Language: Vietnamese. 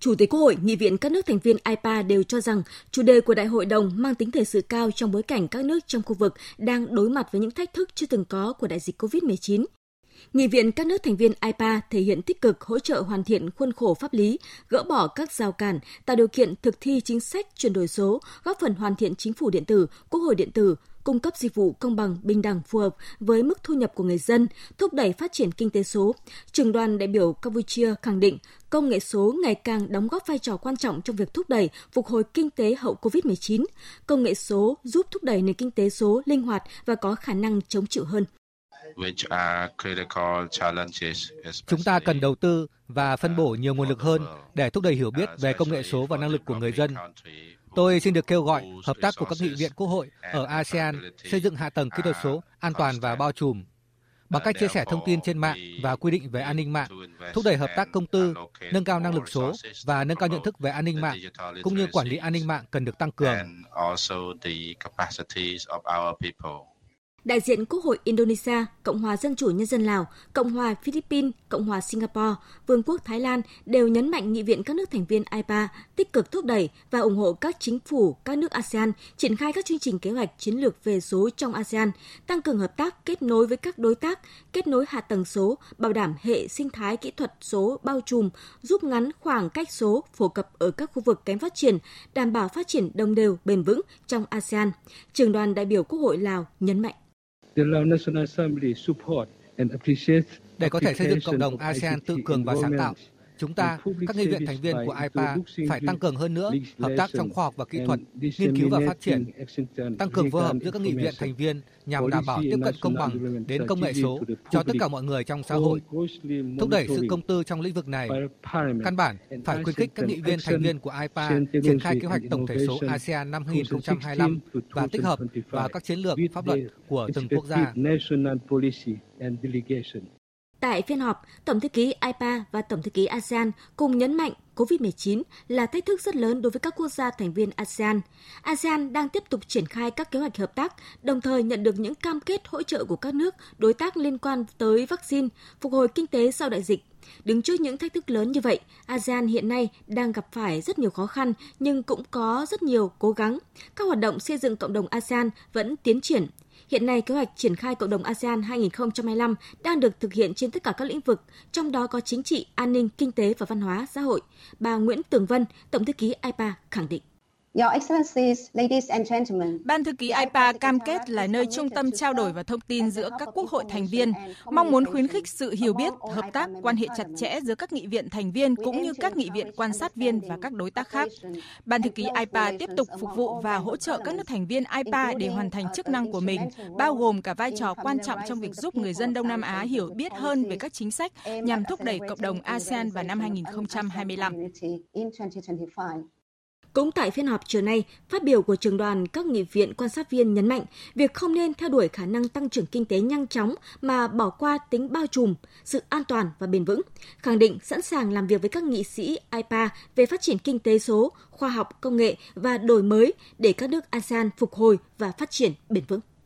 Chủ tịch Quốc hội, nghị viện các nước thành viên IPA đều cho rằng chủ đề của đại hội đồng mang tính thời sự cao trong bối cảnh các nước trong khu vực đang đối mặt với những thách thức chưa từng có của đại dịch COVID-19. Nghị viện các nước thành viên IPA thể hiện tích cực hỗ trợ hoàn thiện khuôn khổ pháp lý, gỡ bỏ các rào cản, tạo điều kiện thực thi chính sách chuyển đổi số, góp phần hoàn thiện chính phủ điện tử, quốc hội điện tử, cung cấp dịch vụ công bằng, bình đẳng phù hợp với mức thu nhập của người dân, thúc đẩy phát triển kinh tế số. Trường đoàn đại biểu Campuchia khẳng định công nghệ số ngày càng đóng góp vai trò quan trọng trong việc thúc đẩy phục hồi kinh tế hậu COVID-19. Công nghệ số giúp thúc đẩy nền kinh tế số linh hoạt và có khả năng chống chịu hơn. Chúng ta cần đầu tư và phân bổ nhiều nguồn lực hơn để thúc đẩy hiểu biết về công nghệ số và năng lực của người dân. Tôi xin được kêu gọi hợp tác của các nghị viện quốc hội ở ASEAN xây dựng hạ tầng kỹ thuật số an toàn và bao trùm bằng cách chia sẻ thông tin trên mạng và quy định về an ninh mạng, thúc đẩy hợp tác công tư, nâng cao năng lực số và nâng cao nhận thức về an ninh mạng, cũng như quản lý an ninh mạng cần được tăng cường. Đại diện Quốc hội Indonesia, Cộng hòa Dân chủ Nhân dân Lào, Cộng hòa Philippines, Cộng hòa Singapore, Vương quốc Thái Lan đều nhấn mạnh nghị viện các nước thành viên IPA tích cực thúc đẩy và ủng hộ các chính phủ các nước ASEAN triển khai các chương trình kế hoạch chiến lược về số trong ASEAN, tăng cường hợp tác kết nối với các đối tác, kết nối hạ tầng số, bảo đảm hệ sinh thái kỹ thuật số bao trùm, giúp ngắn khoảng cách số phổ cập ở các khu vực kém phát triển, đảm bảo phát triển đồng đều bền vững trong ASEAN. Trường đoàn đại biểu Quốc hội Lào nhấn mạnh để có thể xây dựng cộng đồng ASEAN tự cường và sáng tạo, Chúng ta, các nghị viện thành viên của IPA phải tăng cường hơn nữa hợp tác trong khoa học và kỹ thuật, nghiên cứu và phát triển, tăng cường phối hợp giữa các nghị viện thành viên nhằm đảm bảo tiếp cận công bằng đến công nghệ số cho tất cả mọi người trong xã hội, thúc đẩy sự công tư trong lĩnh vực này. Căn bản phải khuyến khích các nghị viên thành viên của IPA triển khai kế hoạch tổng thể số ASEAN năm 2025 và tích hợp vào các chiến lược pháp luật của từng quốc gia. Tại phiên họp, Tổng thư ký IPA và Tổng thư ký ASEAN cùng nhấn mạnh COVID-19 là thách thức rất lớn đối với các quốc gia thành viên ASEAN. ASEAN đang tiếp tục triển khai các kế hoạch hợp tác, đồng thời nhận được những cam kết hỗ trợ của các nước đối tác liên quan tới vaccine, phục hồi kinh tế sau đại dịch. Đứng trước những thách thức lớn như vậy, ASEAN hiện nay đang gặp phải rất nhiều khó khăn nhưng cũng có rất nhiều cố gắng. Các hoạt động xây dựng cộng đồng ASEAN vẫn tiến triển. Hiện nay, kế hoạch triển khai cộng đồng ASEAN 2025 đang được thực hiện trên tất cả các lĩnh vực, trong đó có chính trị, an ninh, kinh tế và văn hóa, xã hội. Bà Nguyễn Tường Vân, Tổng thư ký IPA khẳng định. Your Excellencies, ladies and gentlemen. Ban thư ký IPA cam kết là nơi trung tâm trao đổi và thông tin giữa các quốc hội thành viên, mong muốn khuyến khích sự hiểu biết, hợp tác, quan hệ chặt chẽ giữa các nghị viện thành viên cũng như các nghị viện quan sát viên và các đối tác khác. Ban thư ký IPA tiếp tục phục vụ và hỗ trợ các nước thành viên IPA để hoàn thành chức năng của mình, bao gồm cả vai trò quan trọng trong việc giúp người dân Đông Nam Á hiểu biết hơn về các chính sách nhằm thúc đẩy cộng đồng ASEAN vào năm 2025. Cũng tại phiên họp chiều nay, phát biểu của trường đoàn các nghị viện quan sát viên nhấn mạnh việc không nên theo đuổi khả năng tăng trưởng kinh tế nhanh chóng mà bỏ qua tính bao trùm, sự an toàn và bền vững, khẳng định sẵn sàng làm việc với các nghị sĩ IPA về phát triển kinh tế số, khoa học, công nghệ và đổi mới để các nước ASEAN phục hồi và phát triển bền vững.